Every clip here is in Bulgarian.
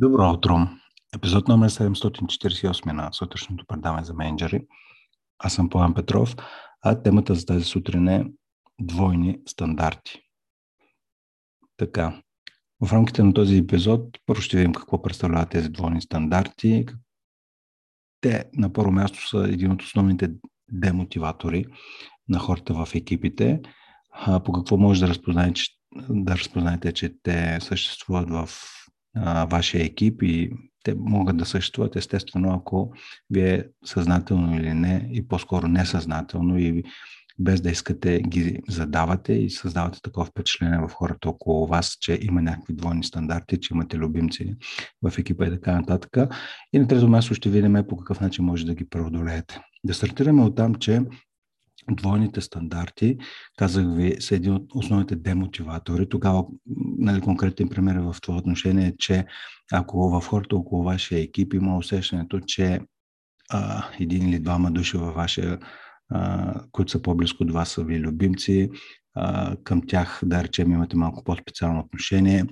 Добро утро! Епизод номер 748 на сутрешното предаване за менеджери. Аз съм Пламен Петров, а темата за тази сутрин е двойни стандарти. Така, в рамките на този епизод първо ще видим какво представляват тези двойни стандарти. Те на първо място са един от основните демотиватори на хората в екипите. По какво може да разпознаете, да разпознаете че те съществуват в вашия екип и те могат да съществуват естествено, ако вие съзнателно или не, и по-скоро несъзнателно и без да искате ги задавате и създавате такова впечатление в хората около вас, че има някакви двойни стандарти, че имате любимци в екипа и така нататък. И на трето място ще видим по какъв начин може да ги преодолеете. Да стартираме от там, че двойните стандарти, казах ви, са един от основните демотиватори. Тогава, нали, конкретен пример в това отношение е, че ако в хората около вашия екип има усещането, че а, един или двама души във вашия, а, които са по-близко от вас, са ви любимци, а, към тях, да речем, имате малко по-специално отношение,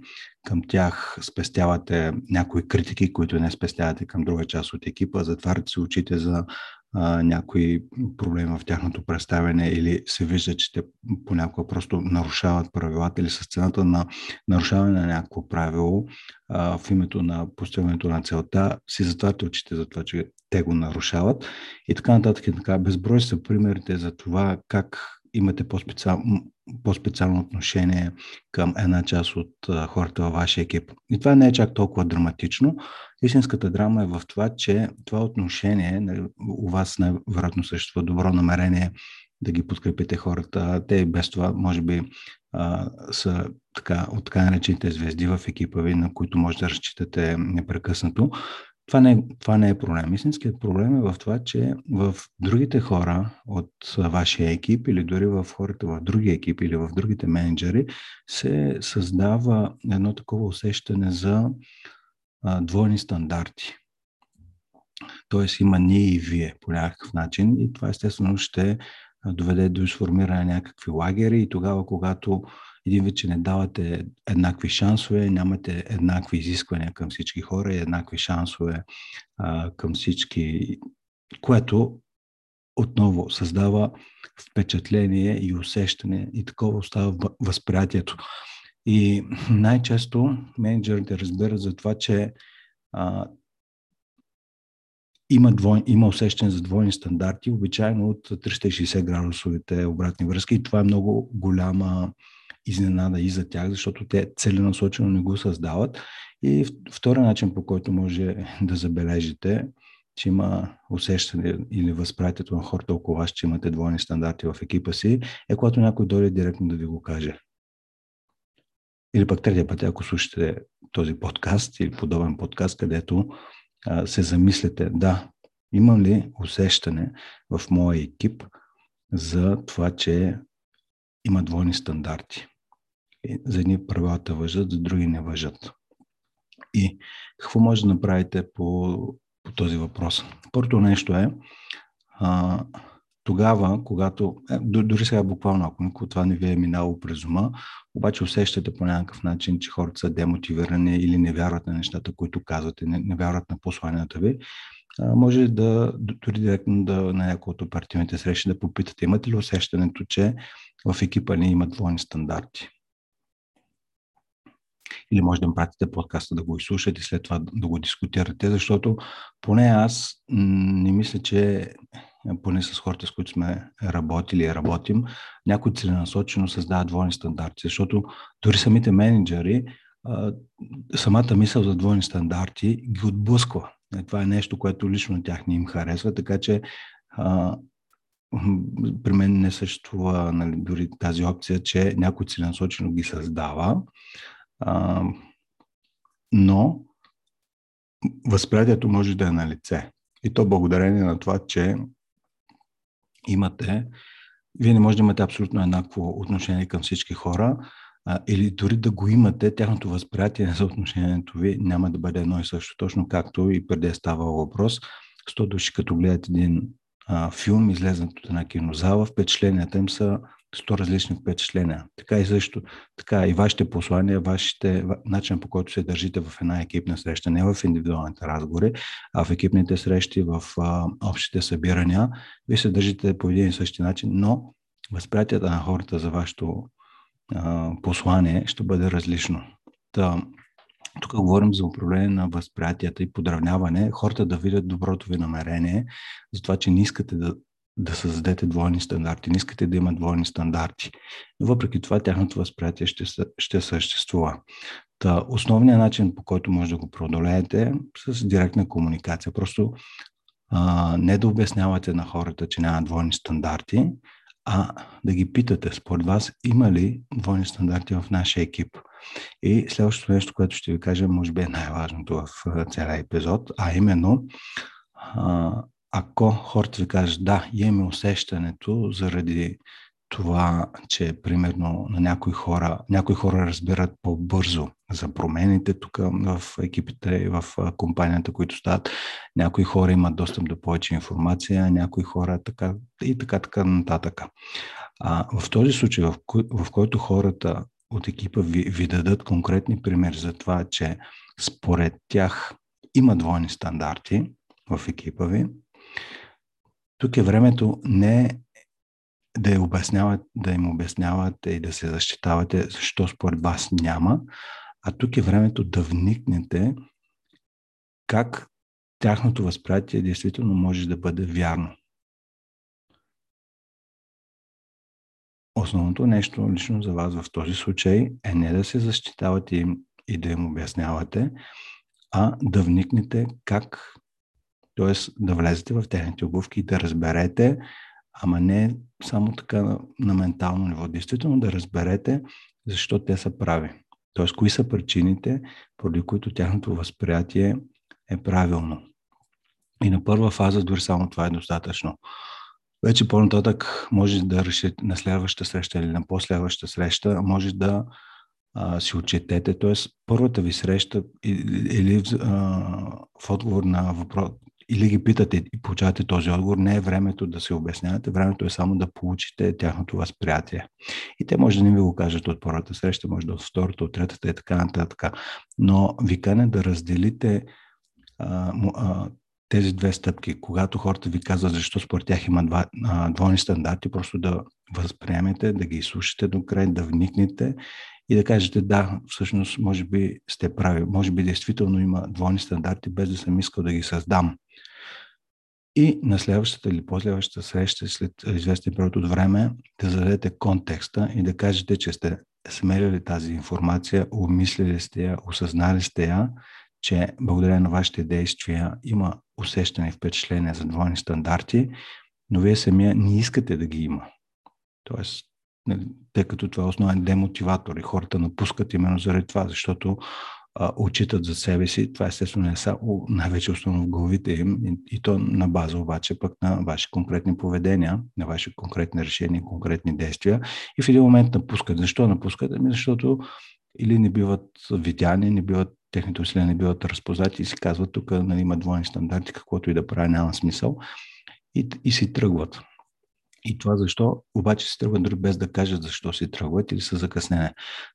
към тях спестявате някои критики, които не спестявате към друга част от екипа, затваряте си очите за а, някои проблеми в тяхното представяне или се вижда, че те понякога просто нарушават правилата или с цената на нарушаване на някакво правило а, в името на постигането на целта, си затваряте очите за това, че те го нарушават и така нататък и така. Безброй са примерите за това как имате по-специално, по-специално отношение към една част от хората във вашия екип. И това не е чак толкова драматично. Истинската драма е в това, че това отношение, нали, у вас най-вероятно съществува добро намерение да ги подкрепите хората. Те без това, може би, а, са така, от така наречените звезди в екипа ви, на които може да разчитате непрекъснато. Това не, е, това не е проблем. Истинският проблем е в това, че в другите хора от вашия екип или дори в хората в други екип или в другите менеджери се създава едно такова усещане за а, двойни стандарти. Тоест има ние и вие по някакъв начин и това естествено ще доведе до изформиране на някакви лагери и тогава, когато един вид, че не давате еднакви шансове, нямате еднакви изисквания към всички хора и еднакви шансове а, към всички, което отново създава впечатление и усещане и такова остава възприятието. И най-често менеджерите разбират за това, че а, има, двой, има усещане за двойни стандарти, обичайно от 360 градусовите обратни връзки и това е много голяма изненада и за тях, защото те целенасочено не го създават. И втори начин, по който може да забележите, че има усещане или възприятието на хората около вас, че имате двойни стандарти в екипа си, е когато някой дойде директно да ви го каже. Или пък третия път, ако слушате този подкаст или подобен подкаст, където а, се замислите, да, имам ли усещане в моя екип за това, че има двойни стандарти. За едни правилата въжат, за други не въжат. И какво може да направите по, по този въпрос? Първото нещо е, а, тогава, когато, е, дори сега буквално, ако никога това не ви е минало през ума, обаче усещате по някакъв начин, че хората са демотивирани или не вярват на нещата, които казвате, не, не вярват на посланията ви, а, може да дори директно да, на някои от оперативните срещи да попитате, имате ли усещането, че в екипа ни имат двойни стандарти? Или може да им пратите подкаста да го изслушате и след това да го дискутирате, защото поне аз не мисля, че поне с хората, с които сме работили и работим, някой целенасочено създава двойни стандарти, защото дори самите менеджери, самата мисъл за двойни стандарти ги отблъсква. Е, това е нещо, което лично тях не им харесва, така че при мен не съществува нали, дори тази опция, че някой целенасочено ги създава, а, но възприятието може да е на лице. И то благодарение на това, че имате, вие не можете да имате абсолютно еднакво отношение към всички хора, а, или дори да го имате, тяхното възприятие за отношението ви няма да бъде едно и също, точно както и преди е ставал въпрос. 100 души, като гледат един а, филм, излезнат от една кинозала, впечатленията им са 100 различни впечатления. Така и също, така и вашите послания, вашите начин по който се държите в една екипна среща, не в индивидуалните разговори, а в екипните срещи, в а, общите събирания, вие се държите по един и същи начин, но възприятията на хората за вашето а, послание ще бъде различно. Та, тук говорим за управление на възприятията и подравняване, хората да видят доброто ви намерение, за това, че не искате да, да създадете двойни стандарти, не искате да има двойни стандарти. Но въпреки това, тяхното възприятие ще, ще съществува. Та, основният начин, по който може да го преодолеете е с директна комуникация. Просто а, не да обяснявате на хората, че няма двойни стандарти, а да ги питате, според вас, има ли двойни стандарти в нашия екип? И следващото нещо, което ще ви кажа, може би е най-важното в целия епизод, а именно, ако хората ви кажат, да, имаме усещането заради това, че примерно на някои хора, някои хора разбират по-бързо за промените тук в екипите и в компанията, които стават. Някои хора имат достъп до повече информация, някои хора така и така, така нататък. А, в този случай, в, кой, в който хората от екипа ви, ви дадат конкретни примери за това, че според тях има двойни стандарти в екипа ви, тук е времето не да, я обясняват, да им обяснявате и да се защитавате защо според вас няма, а тук е времето да вникнете как тяхното възприятие действително може да бъде вярно. Основното нещо лично за вас в този случай е не да се защитавате им и да им обяснявате, а да вникнете как, т.е. да влезете в техните обувки и да разберете, ама не само така на, на ментално ниво, действително да разберете защо те са прави. Т.е. кои са причините, поради които тяхното възприятие е правилно. И на първа фаза дори само това е достатъчно. Вече по-нататък може да решите на следващата среща или на последващата среща, може да а, си отчетете, т.е. първата ви среща или а, в отговор на въпрос, или ги питате и получавате този отговор, не е времето да се обяснявате, времето е само да получите тяхното възприятие. И те може да не ви го кажат от първата среща, може да от втората, от третата и така нататък. Но ви кане да разделите а, а, тези две стъпки. Когато хората ви казват защо според тях има два, а, двойни стандарти, просто да възприемете, да ги изслушате до край, да вникнете и да кажете да, всъщност може би сте прави, може би действително има двойни стандарти, без да съм искал да ги създам. И на следващата или последващата среща, след известен период от време, да зададете контекста и да кажете, че сте смерили тази информация, обмислили сте я, осъзнали сте я, че благодарение на вашите действия има усещане и впечатление за двойни стандарти, но вие самия не искате да ги има. Тоест, нали, тъй като това е основен демотиватор и хората напускат именно заради това, защото а, отчитат за себе си. Това естествено не са най-вече основно в главите им и, и то на база обаче пък на ваши конкретни поведения, на ваши конкретни решения, конкретни действия и в един момент напускат. Защо напускат? Ами защото или не биват видяни, не биват техните усилия не биват разпознати и си казват, тук нали, има двойни стандарти, каквото и да прави, няма смисъл. И, и си тръгват. И това защо, обаче си тръгват дори без да кажат защо си тръгват или са закъснени.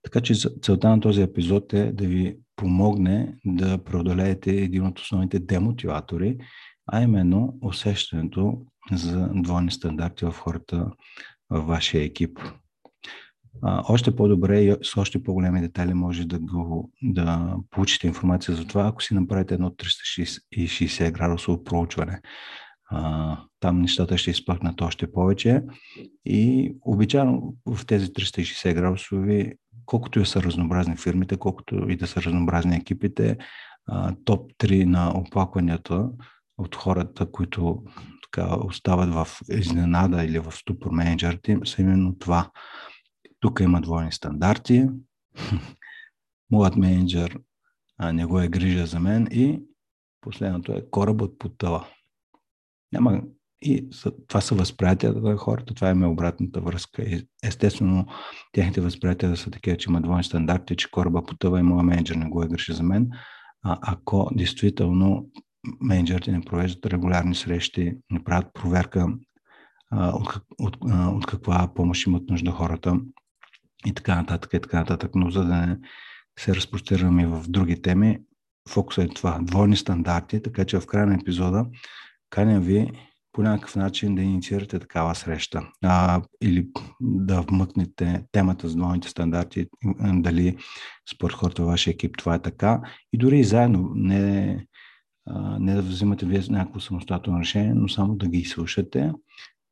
Така че целта на този епизод е да ви помогне да преодолеете един от основните демотиватори, а именно усещането за двойни стандарти в хората в вашия екип. Още по-добре и с още по-големи детайли може да, го, да получите информация за това, ако си направите едно 360 градусово проучване. Там нещата ще изпъкнат още повече. И обичайно в тези 360 градусови, колкото и са разнообразни фирмите, колкото и да са разнообразни екипите, топ 3 на оплакванията от хората, които така, остават в изненада или в ступор менеджерите, са именно това – тук има двойни стандарти. Моят менеджер а, не го е грижа за мен и последното е корабът потъва. Няма и това са възприятията на хората, това е обратната връзка. И естествено, техните възприятия са такива, че има двойни стандарти, че кораба потъва и моят менеджер не го е грижа за мен. А, ако действително менеджерите не провеждат регулярни срещи, не правят проверка от, от, от каква помощ имат нужда хората и така нататък, и така нататък. Но за да не се разпростираме в други теми, фокусът е това. Двойни стандарти, така че в края на епизода каня ви по някакъв начин да инициирате такава среща а, или да вмъкнете темата за двойните стандарти, дали според хората вашия екип това е така и дори и заедно, не, а, не да взимате вие някакво самостоятелно решение, но само да ги изслушате.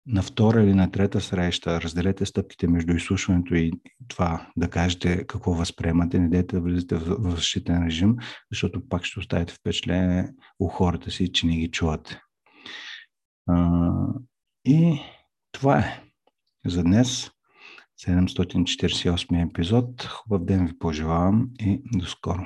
На втора или на трета среща разделете стъпките между изслушването и това да кажете какво възприемате, не дайте да влизате в защитен режим, защото пак ще оставите впечатление у хората си, че не ги чувате. А, и това е за днес. 748 епизод. Хубав ден ви пожелавам и до скоро.